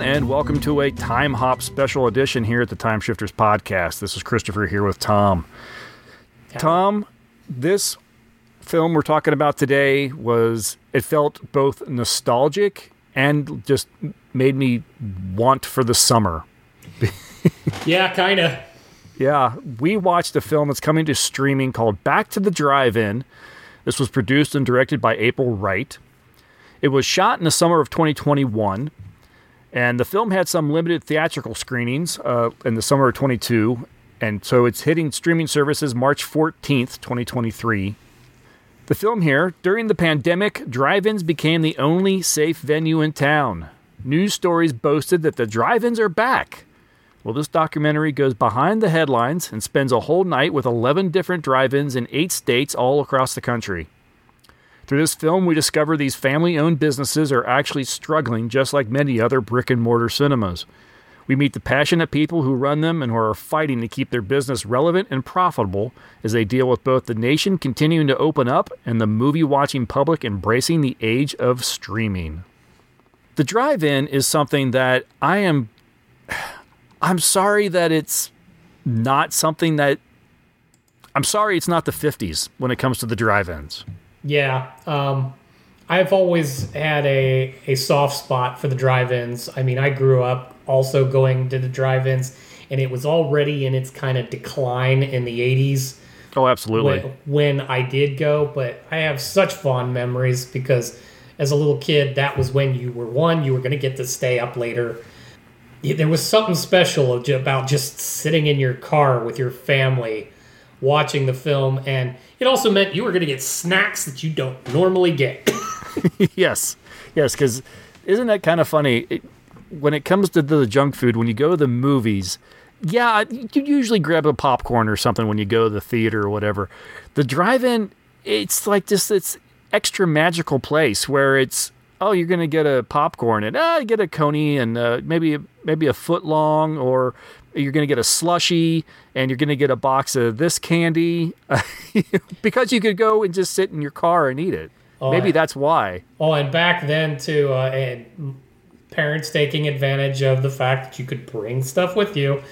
everyone, and welcome to a Time Hop special edition here at the Time Shifters podcast. This is Christopher here with Tom. Tom, this film we're talking about today was, it felt both nostalgic and just made me want for the summer. yeah, kind of. Yeah, we watched a film that's coming to streaming called Back to the Drive In. This was produced and directed by April Wright. It was shot in the summer of 2021 and the film had some limited theatrical screenings uh, in the summer of 22, and so it's hitting streaming services March 14th, 2023. The film here, during the pandemic, drive ins became the only safe venue in town. News stories boasted that the drive ins are back. Well, this documentary goes behind the headlines and spends a whole night with 11 different drive ins in eight states all across the country. Through this film, we discover these family owned businesses are actually struggling just like many other brick and mortar cinemas. We meet the passionate people who run them and who are fighting to keep their business relevant and profitable as they deal with both the nation continuing to open up and the movie watching public embracing the age of streaming. The drive in is something that I am. I'm sorry that it's not something that. I'm sorry it's not the 50s when it comes to the drive ins. Yeah. Um, I've always had a, a soft spot for the drive ins. I mean, I grew up also going to the drive ins, and it was already in its kind of decline in the 80s. Oh, absolutely. When, when I did go, but I have such fond memories because as a little kid, that was when you were one, you were going to get to stay up later. There was something special about just sitting in your car with your family watching the film, and it also meant you were going to get snacks that you don't normally get. yes, yes, because isn't that kind of funny? It, when it comes to the junk food, when you go to the movies, yeah, you usually grab a popcorn or something when you go to the theater or whatever. The drive-in, it's like just it's extra magical place where it's oh you're gonna get a popcorn and ah get a coney and uh, maybe maybe a foot long or you're going to get a slushy and you're going to get a box of this candy because you could go and just sit in your car and eat it. Oh, Maybe that's why. Oh, and back then too, uh, and parents taking advantage of the fact that you could bring stuff with you.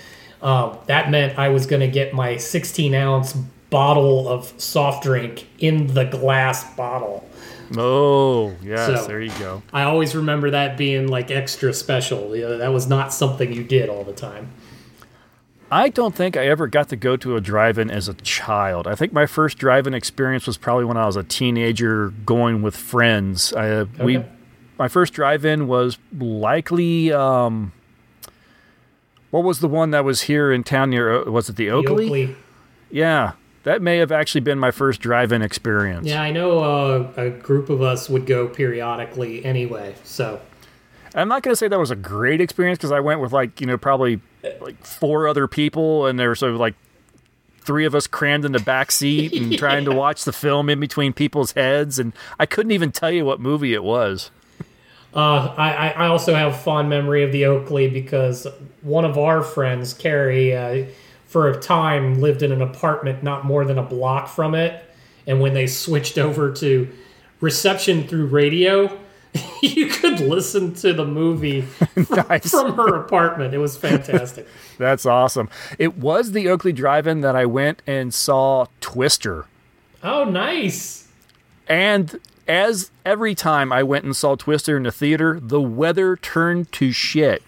Uh, that meant I was going to get my 16 ounce bottle of soft drink in the glass bottle. Oh, yes, so there you go. I always remember that being like extra special. You know, that was not something you did all the time. I don't think I ever got to go to a drive-in as a child. I think my first drive-in experience was probably when I was a teenager going with friends. I, okay. We, my first drive-in was likely. Um, what was the one that was here in town near? Uh, was it the Oakley? The Oakley. Yeah, that may have actually been my first drive-in experience. Yeah, I know uh, a group of us would go periodically anyway. So I'm not going to say that was a great experience because I went with like you know probably like four other people, and there were sort of like three of us crammed in the back seat and yeah. trying to watch the film in between people's heads, and I couldn't even tell you what movie it was. Uh, I, I also have fond memory of the Oakley because one of our friends, Carrie, uh, for a time lived in an apartment not more than a block from it, and when they switched over to reception through radio, you could listen to the movie nice. from her apartment. It was fantastic. That's awesome. It was the Oakley Drive-In that I went and saw Twister. Oh, nice. And as every time I went and saw Twister in the theater, the weather turned to shit.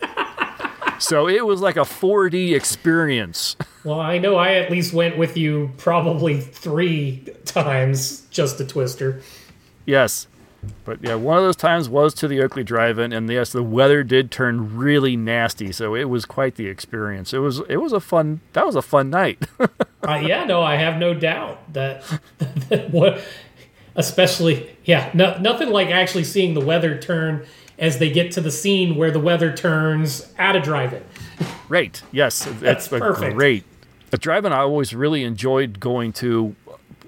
so it was like a 4D experience. Well, I know I at least went with you probably three times just to Twister. Yes. But yeah, one of those times was to the Oakley Drive-In, and yes, the weather did turn really nasty, so it was quite the experience. It was it was a fun that was a fun night. uh, yeah, no, I have no doubt that, that what, especially yeah, no, nothing like actually seeing the weather turn as they get to the scene where the weather turns at a drive-in. Right. Yes, that's, perfect. Great. A drive-in I always really enjoyed going to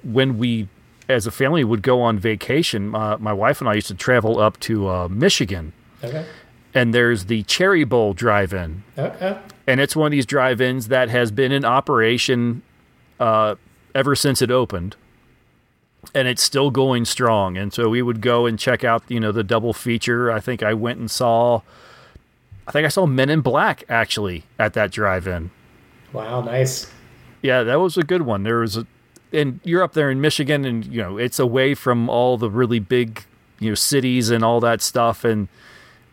when we as a family would go on vacation. Uh, my wife and I used to travel up to uh, Michigan. Okay. And there's the Cherry Bowl Drive-In. Okay. And it's one of these drive-ins that has been in operation uh, ever since it opened, and it's still going strong. And so we would go and check out, you know, the double feature. I think I went and saw I think I saw Men in Black actually at that drive-in. Wow, nice. Yeah, that was a good one. There was a, and you're up there in Michigan, and you know it's away from all the really big, you know, cities and all that stuff. And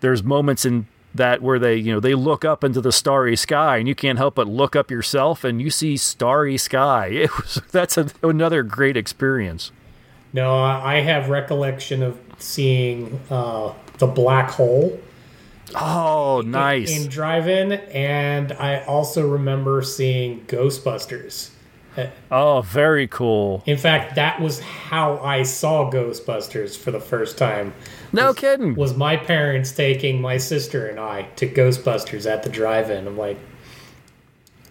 there's moments in that where they, you know, they look up into the starry sky, and you can't help but look up yourself, and you see starry sky. It was that's a, another great experience. No, I have recollection of seeing uh, the black hole Oh, nice. in drive-in, and I also remember seeing Ghostbusters. Oh, very cool. In fact, that was how I saw Ghostbusters for the first time. No kidding. Was my parents taking my sister and I to Ghostbusters at the drive-in? I'm like,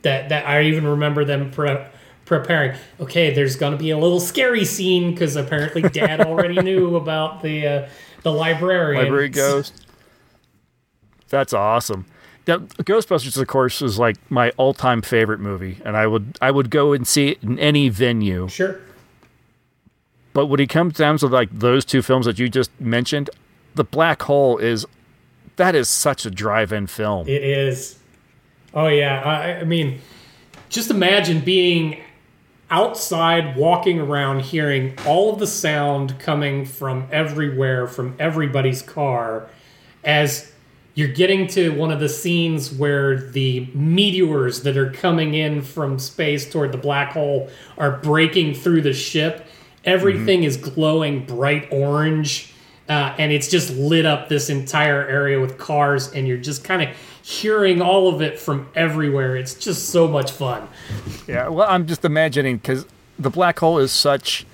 that. That I even remember them pre- preparing. Okay, there's going to be a little scary scene because apparently Dad already knew about the uh, the librarian. Library Ghost. That's awesome. Now, Ghostbusters, of course, is like my all-time favorite movie, and I would I would go and see it in any venue. Sure. But when it comes down to like those two films that you just mentioned, The Black Hole is that is such a drive-in film. It is. Oh yeah, I, I mean, just imagine being outside, walking around, hearing all of the sound coming from everywhere, from everybody's car, as you're getting to one of the scenes where the meteors that are coming in from space toward the black hole are breaking through the ship. Everything is glowing bright orange. Uh, and it's just lit up this entire area with cars, and you're just kind of hearing all of it from everywhere. It's just so much fun. Yeah, well, I'm just imagining because The Black Hole is such.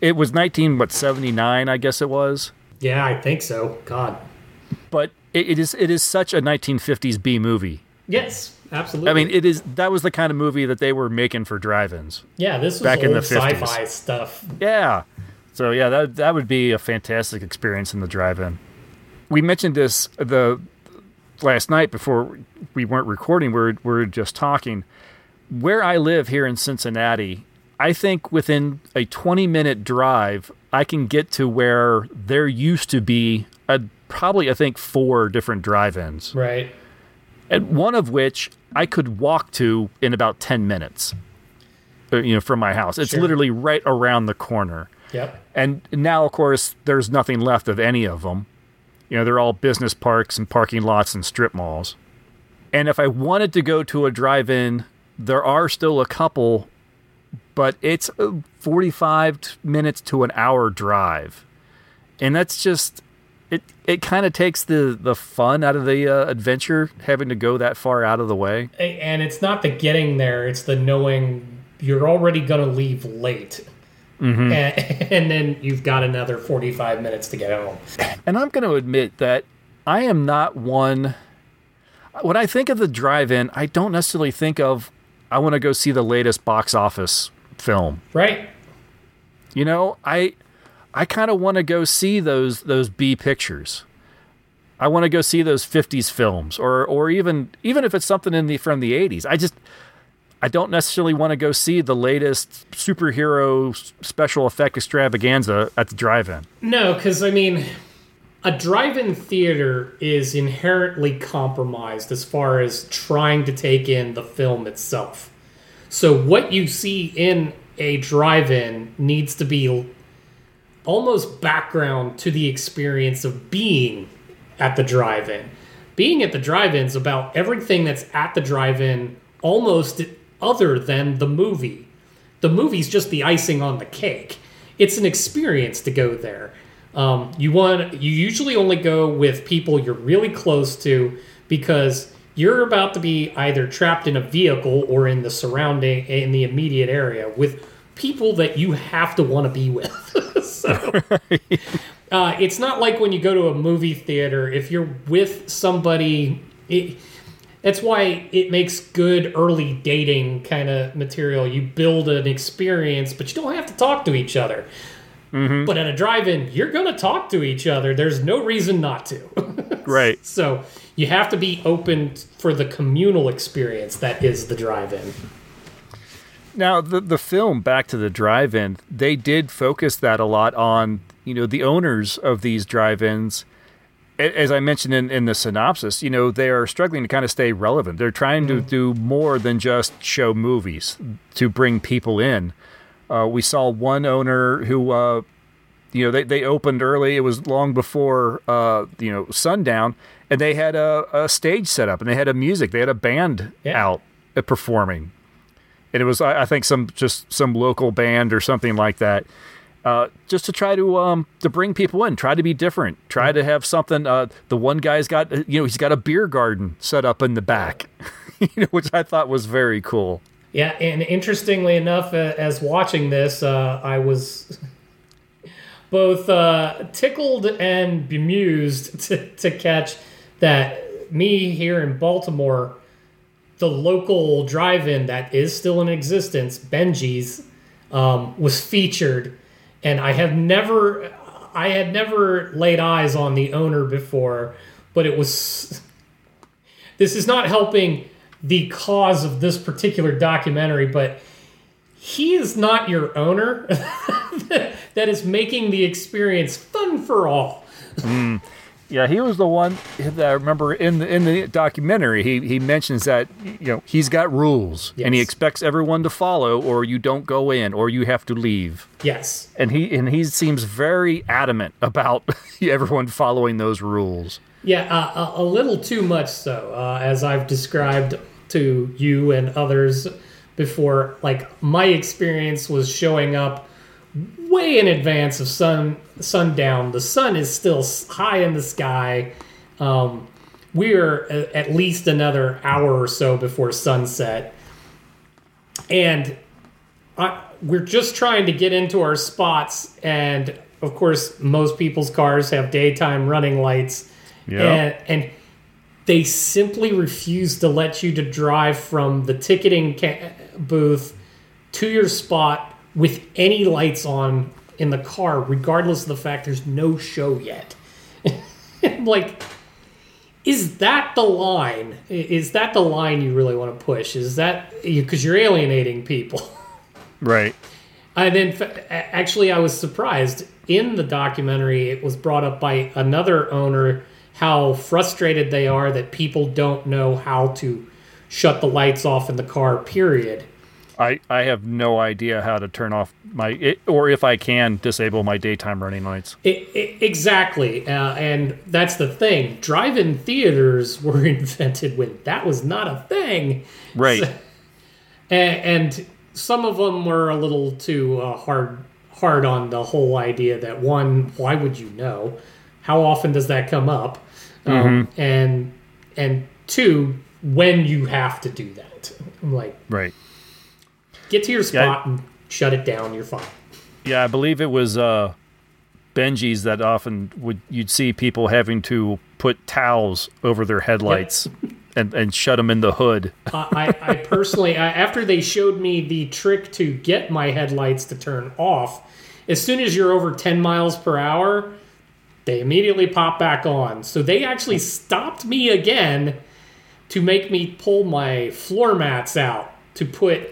It was 19 what 79, I guess it was. Yeah, I think so. God. But it, it is it is such a 1950s B movie. Yes, absolutely. I mean, it is that was the kind of movie that they were making for drive-ins. yeah, this was back in the 50s. sci-fi stuff. Yeah. So yeah, that that would be a fantastic experience in the drive-in. We mentioned this the last night before we weren't recording. We are we are just talking. Where I live here in Cincinnati, I think within a 20-minute drive, I can get to where there used to be a probably I think four different drive-ins, Right. and one of which I could walk to in about 10 minutes. uh, You know, from my house. It's Sure. literally right around the corner. Yep. And now, of course, there's nothing left of any of them. You know, they're all business parks and parking lots and strip malls. And if I wanted to go to a drive in, there are still a couple, but it's 45 minutes to an hour drive. And that's just. It, it kind of takes the, the fun out of the uh, adventure having to go that far out of the way. And it's not the getting there; it's the knowing you're already going to leave late, Mm-hmm. and, and then you've got another 45 minutes to get home. And I'm going to admit that I am not one. When I think of the drive in, I don't necessarily think of, I want to go see the latest box office film. Right. You know, I. I kind of want to go see those those B pictures. I want to go see those 50s films or or even even if it's something in the from the 80s. I just I don't necessarily want to go see the latest superhero special effect extravaganza at the drive-in. No, because I mean, a drive-in theater is inherently compromised as far as trying to take in the film itself. So what you see in a drive-in needs to be almost background to the experience of being at the drive-in. Being at the drive-in is about everything that's at the drive-in almost other than the movie. The movie's just the icing on the cake. It's an experience to go there. Um, you want you usually only go with people you're really close to because you're about to be either trapped in a vehicle or in the surrounding in the immediate area with people that you have to want to be with. so uh, it's not like when you go to a movie theater if you're with somebody. It, that's why it makes good early dating kind of material. You build an experience, but you don't have to talk to each other. But at a drive-in, you're going to talk to each other. There's no reason not to. Right. so you have to be open for the communal experience that is the drive-in. Now, the the film Back to the Drive-In, they did focus that a lot on you know the owners of these drive-ins as I mentioned in, in the synopsis, you know, they are struggling to kind of stay relevant. They're trying to do more than just show movies to bring people in. Uh, we saw one owner who, uh, you know, they, they opened early. It was long before, uh, you know, sundown, and they had a, a stage set up and they had a music. They had a band Yeah. out uh, performing. And it was, I, I think, some just some local band or something like that uh, just to try to um, to bring people in, try to be different, try to have something. Uh, the one guy's got you know he's got a beer garden set up in the back, you know, which I thought was very cool. Yeah, and interestingly enough, uh, as watching this, uh, I was both uh, tickled and bemused to, to catch that me here in Baltimore, the local drive-in that is still in existence, Bengies, um, was featured, and I have never, I had never laid eyes on the owner before, but it was this is not helping the cause of this particular documentary, but he is not your owner that is making the experience fun for all. Yeah, he was the one that I remember in the in the documentary. He he mentions that you know he's got rules and he expects everyone to follow, or you don't go in, or you have to leave. Yes. And he and he seems very adamant about everyone following those rules. Yeah, uh, a, a little too much so, uh, as I've described to you and others before. Like, my experience was showing up way in advance of sun sundown. The sun is still high in the sky. Um, we're at least another hour or so before sunset. And I, we're just trying to get into our spots. And of course, most people's cars have daytime running lights. Yeah. And, and they simply refuse to let you to drive from the ticketing ca- booth to your spot with any lights on in the car, regardless of the fact there's no show yet. Like, is that the line? Is that the line you really want to push? Is that because you're alienating people? Right. And then, actually, I was surprised in the documentary. It was brought up by another owner how frustrated they are that people don't know how to shut the lights off in the car. Period. I, I have no idea how to turn off my it, or if I can disable my daytime running lights. I I exactly, uh, and that's the thing. Drive-in theaters were invented when that was not a thing. Right. and, and some of them were a little too uh, hard hard on the whole idea that one why would you know how often does that come up um, and and two when you have to do that i'm like right. Get to your spot and shut it down you're fine Yeah, I believe it was uh, Bengies that often would you'd see people having to put towels over their headlights and, and shut them in the hood. I, I personally, I, after they showed me the trick to get my headlights to turn off, as soon as you're over 10 miles per hour, they immediately pop back on. So they actually stopped me again to make me pull my floor mats out to put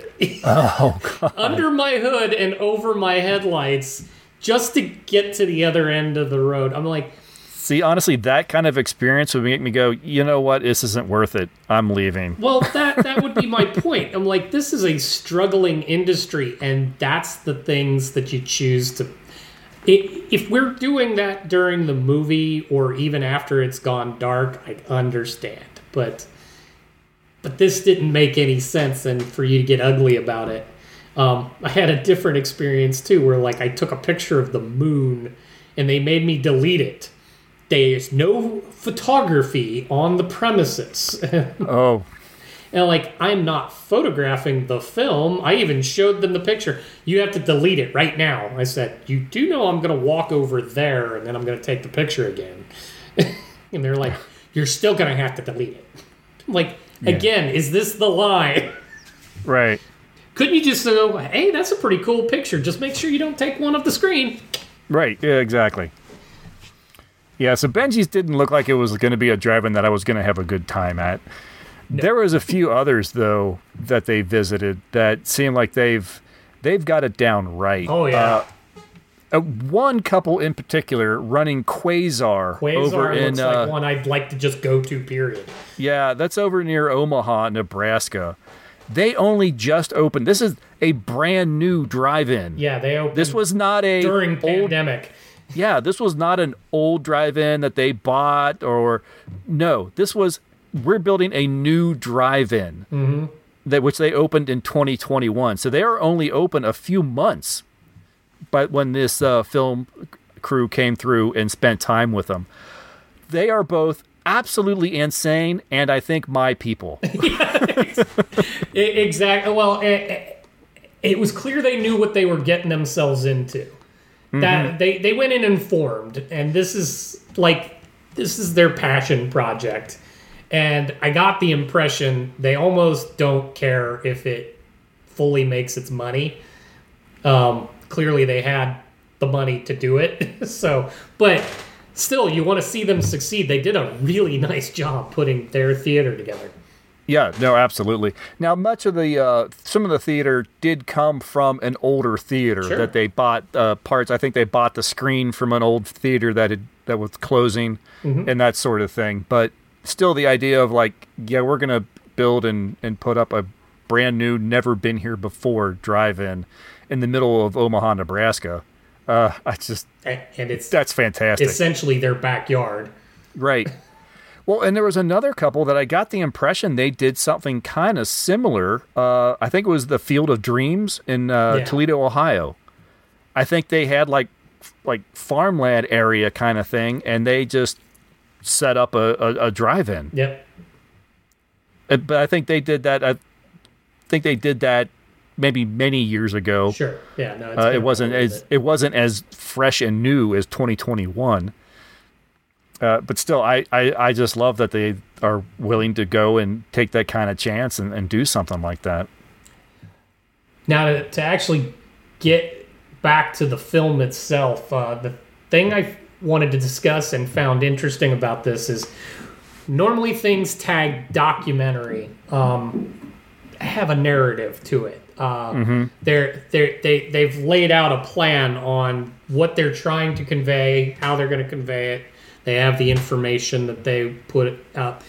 Oh, under my hood and over my headlights just to get to the other end of the road. I'm like, See, honestly, that kind of experience would make me go, you know what, this isn't worth it. I'm leaving. Well, that that would be my point. I'm like, this is a struggling industry, and that's the things that you choose to. i- If we're doing that during the movie or even after it's gone dark, I understand. But but this didn't make any sense, and for you to get ugly about it. Um, I had a different experience too, where like I took a picture of the moon, and they made me delete it. There's no photography on the premises. Oh, And like, I'm not photographing the film. I even showed them the picture. You have to delete it right now. I said, You do know I'm going to walk over there and then I'm going to take the picture again. and they're like, You're still going to have to delete it. I'm like, again, is this the line? right. Couldn't you just go, Hey, that's a pretty cool picture. Just make sure you don't take one of the screen. Right. Yeah, exactly. Yeah, so Bengies didn't look like it was going to be a drive-in that I was going to have a good time at. There was a few others though that they visited that seem like they've they've got it down right. Oh, yeah. Uh, uh, one couple in particular running Quasar, Quasar over looks in uh, like one I'd like to just go to. Period. yeah, that's over near Omaha, Nebraska. They only just opened. This is a brand new drive-in. Yeah, they opened This was not a during old pandemic. Yeah, this was not an old drive-in that they bought or no. This was we're building a new drive-in Mm-hmm. that which they opened in 2021. So they are only open a few months. But when this uh, film crew came through and spent time with them, they are both absolutely insane, and I think my people. Exactly. Well, it, it was clear they knew what they were getting themselves into. That they they went in informed, and this is like this is their passion project. And I got the impression they almost don't care if it fully makes its money. Um, clearly, they had the money to do it. so, but still, you want to see them succeed. They did a really nice job putting their theater together. Yeah, no, absolutely. Now, much of the uh, some of the theater did come from an older theater Sure. that they bought uh, parts. I think they bought the screen from an old theater that had that was closing and that sort of thing. But still, the idea of like, yeah, we're gonna build and and put up a brand new, never been here before drive-in in the middle of Omaha, Nebraska. Uh, I just A- And it's that's fantastic. essentially their backyard. Right. Well, and there was another couple that I got the impression they did something kind of similar. Uh, I think it was the Field of Dreams in uh, Yeah. Toledo, Ohio. I think they had like like farmland area kind of thing, and they just set up a, a, a drive-in. Yep. But I think they did that. I think they did that maybe many years ago. Sure. Yeah. No. It's Uh, it wasn't as bit. it wasn't as fresh and new as 2021. Uh, but still, I, I, I just love that they are willing to go and take that kind of chance and, and do something like that. Now to, to actually get back to the film itself, uh, the thing I wanted to discuss and found interesting about this is normally things tagged documentary um, have a narrative to it. Uh, they're, they're, they they've laid out a plan on what they're trying to convey, how they're going to convey it. They have the information that they put up.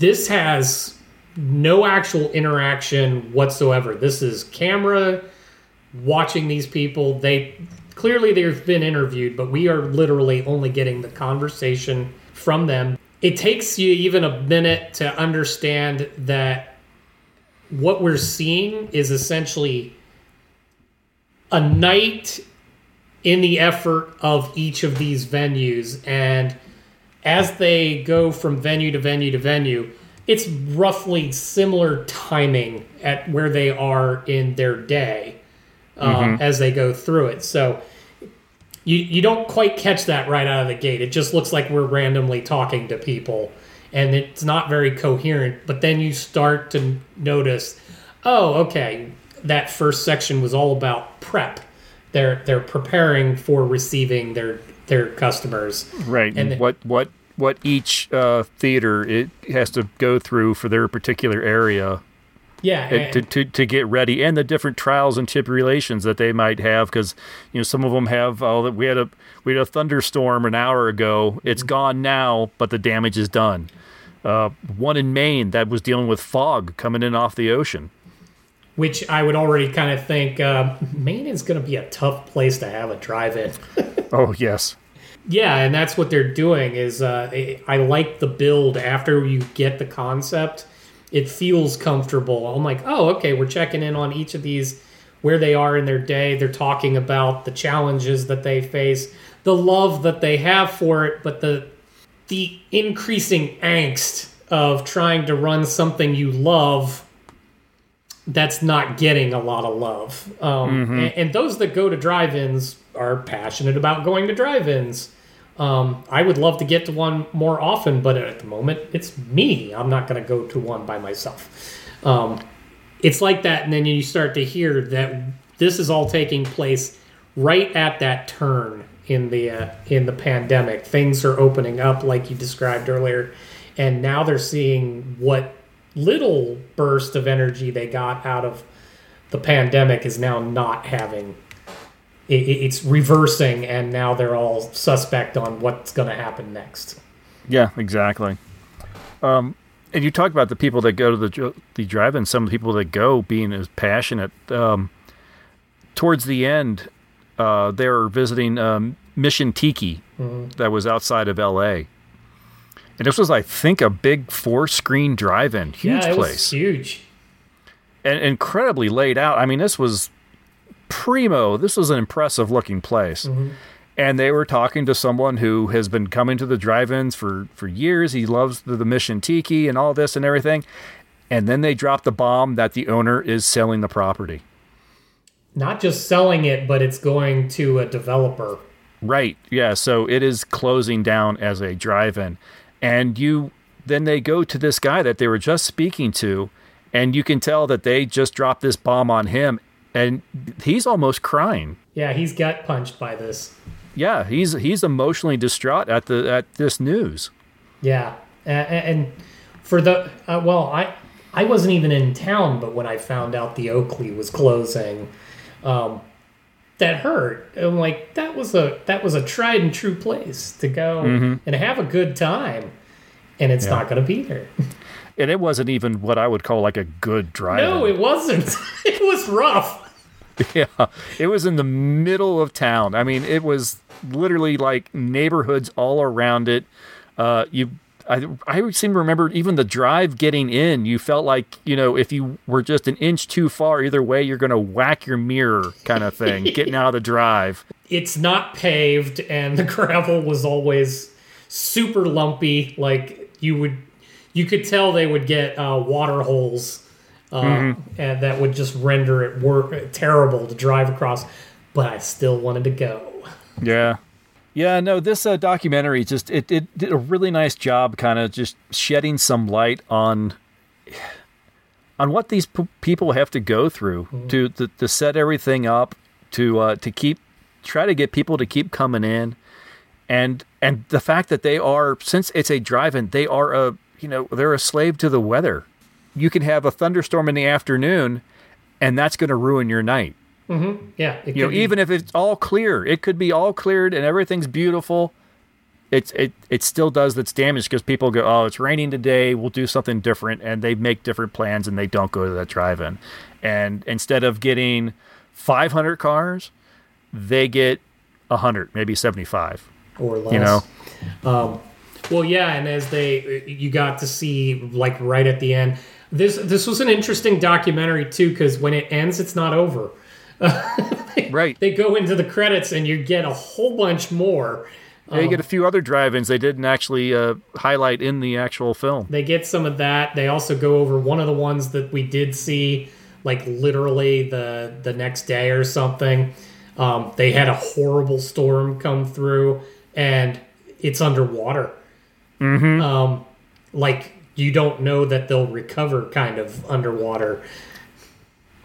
This has no actual interaction whatsoever. This is camera watching these people. They clearly they've been interviewed, but we are literally only getting the conversation from them. It takes you even a minute to understand that what we're seeing is essentially a night in the effort of each of these venues. And as they go from venue to venue to venue it's roughly similar timing at where they are in their day um, as they go through it. So you, you don't quite catch that right out of the gate. It just looks like we're randomly talking to people and it's not very coherent but then you start to notice oh okay that first section was all about prep they're they're preparing for receiving their their customers Right. And And what what what each uh, theater it has to go through for their particular area yeah to, to, to get ready and the different trials and tribulations that they might have because you know some of them have oh we had a we had a thunderstorm an hour ago it's gone now but the damage is done uh, one in Maine that was dealing with fog coming in off the ocean which I would already kind of think uh, Maine is going to be a tough place to have a drive-in. oh yes yeah, and that's what they're doing. Is uh, I like the build after you get the concept. It feels comfortable. I'm like, oh, okay, we're checking in on each of these, where they are in their day. They're talking about the challenges that they face, the love that they have for it, but the the increasing angst of trying to run something you love that's not getting a lot of love. Um, and, and those that go to drive-ins are passionate about going to drive-ins. Um, I would love to get to one more often, but at the moment, it's me. I'm not going to go to one by myself. Um, it's like that, and then you start to hear that this is all taking place right at that turn in the uh, in the pandemic. Things are opening up, like you described earlier, and now they're seeing what little burst of energy they got out of the pandemic is now not having it, it's reversing, and now they're all suspect on what's going to happen next. Yeah, exactly. Um, and you talk about the people that go to the the drive-in. Some of the people that go being as passionate. Um, towards the end, uh, they were visiting um, Mission Tiki Mm-hmm. that was outside of L.A. And this was, I think, a big four-screen drive-in, huge yeah, place, huge. and incredibly laid out. I mean, this was primo. This was an impressive-looking place. Mm-hmm. And they were talking to someone who has been coming to the drive-ins for for years. He loves the, the Mission Tiki and all this and everything. And then they drop the bomb that the owner is selling the property. Not just selling it, but it's going to a developer. Right. Yeah. So it is closing down as a drive-in, and you then they go to this guy that they were just speaking to, and you can tell that they just dropped this bomb on him, and he's almost crying. Yeah, he's gut punched by this. Yeah, he's he's emotionally distraught at the at this news. Yeah, A- a- and for the uh, well, I I wasn't even in town, but when I found out the Oakley was closing, um, that hurt. I'm like, that was a that was a tried and true place to go and have a good time, and it's not going to be there. And it wasn't even what I would call like a good drive. no, it wasn't. it was rough. Yeah, it was in the middle of town. I mean, it was literally like neighborhoods all around it. Uh, you, I, I seem to remember even the drive getting in. You felt like you know if you were just an inch too far either way, you're going to whack your mirror, kind of thing. getting out of the drive. It's not paved, and the gravel was always super lumpy. Like you would, you could tell they would get uh, water holes, uh, and that would just render it work terrible to drive across. But I still wanted to go. Yeah. Yeah, no, this uh, documentary just it, it did a really nice job kind of just shedding some light on on what these p- people have to go through to, to to set everything up to uh, to keep try to get people to keep coming in and and the fact that they are since it's a drive-in they are a you know they're a slave to the weather. You can have a thunderstorm in the afternoon and that's going to ruin your night. Mm-hmm. Yeah, it you know be- even if it's all clear it could be all cleared and everything's beautiful it's it it still does its damage because people go oh it's raining today we'll do something different and they make different plans and they don't go to that drive-in. And instead of getting 500 cars they get 100 maybe 75 or less. you know? Um, well, yeah, and as they you got to see like right at the end, this this was an interesting documentary too because when it ends, it's not over. right They go into the credits and you get a whole bunch more. they get a few other drive-ins they didn't actually uh, highlight in the actual film They get some of that. They also go over one of the ones that we did see, like literally the the next day or something. Um, they had a horrible storm come through, and it's underwater. Mm-hmm. Um, like you don't know that they'll recover, kind of underwater.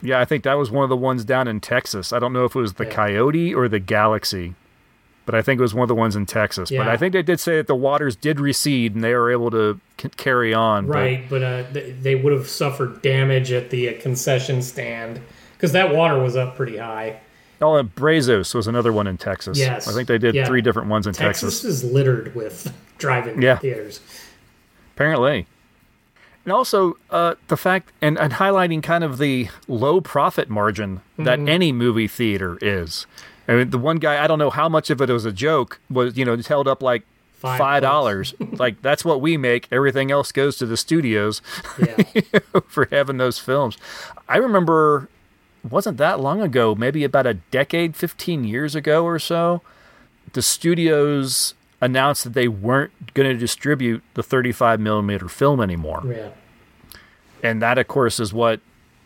yeah i think that was one of the ones down in texas i don't know if it was the Yeah. coyote or the galaxy but I think it was one of the ones in Texas. But I think they did say that the waters did recede and they were able to c- carry on. but- Right, but uh, th- they would have suffered damage at the uh, concession stand because that water was up pretty high. oh, and Brazos was another one in Texas. Yes. I think they did Yeah. three different ones in Texas, Texas. is littered with drive-in Yeah. theaters. Apparently. And also uh, the fact and, and highlighting kind of the low profit margin that Mm-hmm. any movie theater is. I mean, the one guy I don't know how much of it was a joke was you know just held up like Five dollars. like that's what we make. Everything else goes to the studios. Yeah. for having those films. I remember wasn't that long ago, maybe about a decade, 15 years ago or so, the studios announced that they weren't going to distribute the 35 millimeter film anymore. yeah. And that, of course, is what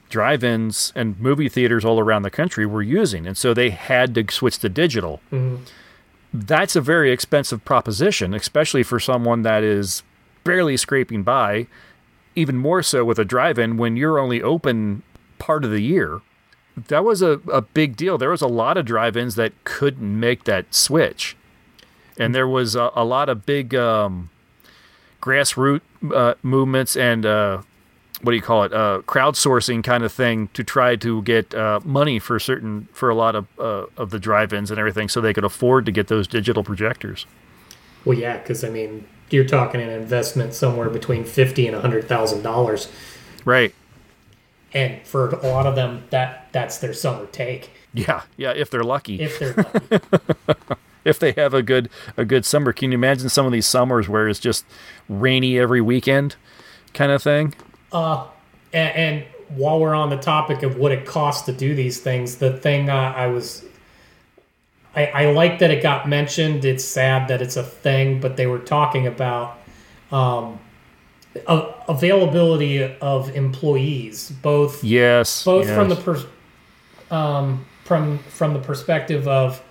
drive ins and movie theaters all around the country were using. And so they had to switch to digital. Mm-hmm. That's a very expensive proposition, especially for someone that is barely scraping by, even more so with a drive in when you're only open part of the year. That was a, a big deal. There was a lot of drive ins that couldn't make that switch. And there was a, a lot of big um, grassroots uh, movements and uh, what do you call it? Uh, crowdsourcing kind of thing to try to get uh, money for certain for a lot of uh, of the drive-ins and everything, so they could afford to get those digital projectors. Well, yeah, because I mean, you're talking an investment somewhere between fifty and a hundred thousand dollars, Right. and for a lot of them, that that's their summer take Yeah. Yeah. If they're lucky, if, if they're lucky. they have a good a good summer, can you imagine some of these summers where it's just rainy every weekend, kind of thing? and, and while we're on the topic of what it costs to do these things, the thing uh, I was. I, I like that it got mentioned. It's sad that it's a thing, but they were talking about um, a- availability of employees, both Yes. both from the yes. pers- um, from from the perspective of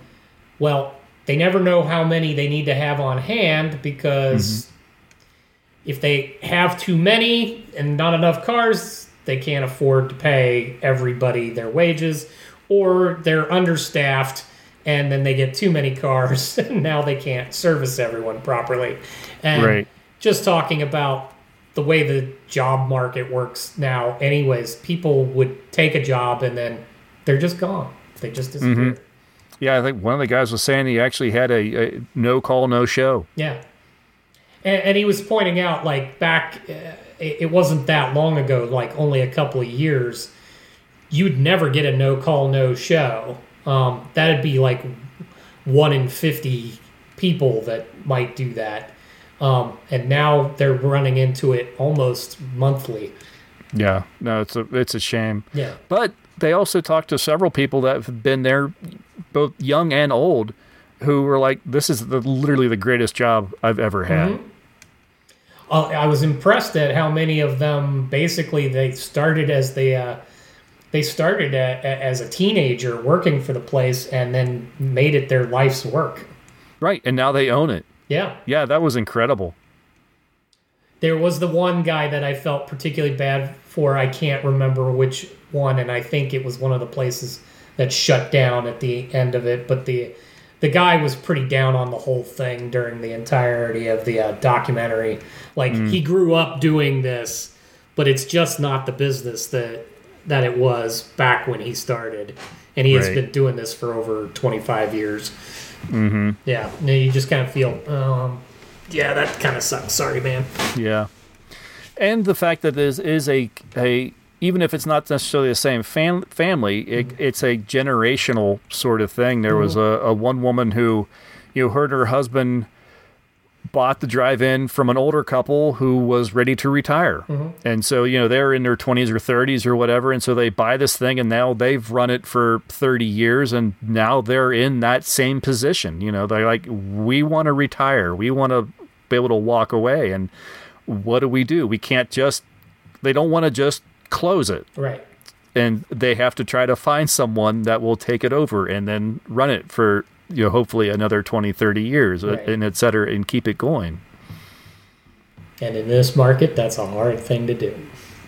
well they never know how many they need to have on hand because mm-hmm. if they have too many and not enough cars they can't afford to pay everybody their wages or they're understaffed and then they get too many cars and now they can't service everyone properly. And Right. just talking about the way the job market works now anyways people would take a job and then they're just gone. They just mm-hmm. disappear Yeah, I think one of the guys was saying he actually had a, a no call, no show. yeah. And, and he was pointing out like back uh, it, it wasn't that long ago like only a couple of years you'd never get a no call no show. Um, that'd be like one in 50 people that might do that. Um, and now they're running into it almost monthly. Yeah, no, it's a it's a shame. yeah. But they also talked to several people that have been there, both young and old, who were like, "This is the, literally the greatest job I've ever had." Uh, I was impressed at how many of them basically they started as they uh, they started a, a, as a teenager working for the place and then made it their life's work. Right, and now they own it. Yeah, Yeah, that was incredible. There was the one guy that I felt particularly bad for. I can't remember which one, and I think it was one of the places that shut down at the end of it. But the the guy was pretty down on the whole thing during the entirety of the uh, documentary. Like he grew up doing this, but it's just not the business that that it was back when he started, and he has been doing this for over twenty five years. Mm-hmm. Yeah, you just kind of feel, um, yeah, that kind of sucks. Sorry, man. Yeah, and the fact that this is a a even if it's not necessarily the same fam- family, it, mm-hmm. it's a generational sort of thing. There was mm-hmm. a, a one woman who, you know, heard her husband bought the drive-in from an older couple who was ready to retire, mm-hmm. and so you know they're in their twenties or thirties or whatever, and so they buy this thing, and now they've run it for thirty years, and now they're in that same position. You know, they're like, we want to retire, we want to be able to walk away, and what do we do? We can't just. They don't want to just close it Right. and they have to try to find someone that will take it over and then run it for you know hopefully another 20 30 years Right. and et cetera and keep it going And in this market, that's a hard thing to do.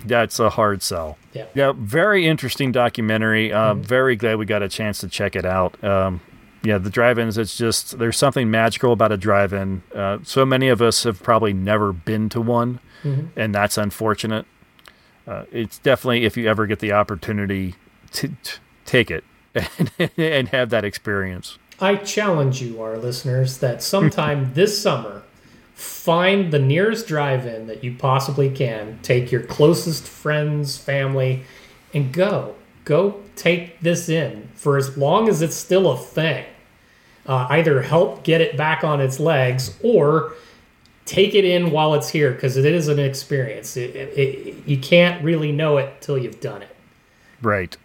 that's a hard sell Yeah. yeah very interesting documentary uh, very glad we got a chance to check it out um, yeah the drive-ins it's just there's something magical about a drive-in uh, so many of us have probably never been to one and that's unfortunate uh, it's definitely if you ever get the opportunity to, to take it and, and have that experience I challenge you, our listeners, that sometime this summer, find the nearest drive in that you possibly can, take your closest friends, family, and go. Go take this in for as long as it's still a thing. Uh, either help get it back on its legs or take it in while it's here because it is an experience. It, it, it, you can't really know it till you've done it. Right.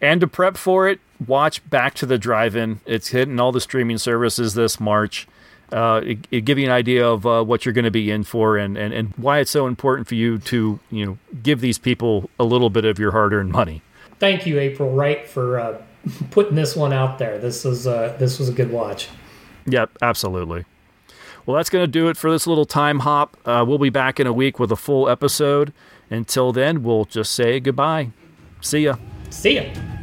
And to prep for it, watch Back to the Drive-In. It's hitting all the streaming services this March. Uh, it, it give you an idea of uh, what you're going to be in for and, and, and why it's so important for you to you know give these people a little bit of your hard-earned money. Thank you, April Wright, for uh, putting this one out there. This was uh, this was a good watch. Yep, absolutely. Well, that's going to do it for this little time hop. Uh, we'll be back in a week with a full episode. Until then, we'll just say goodbye. See ya. See ya.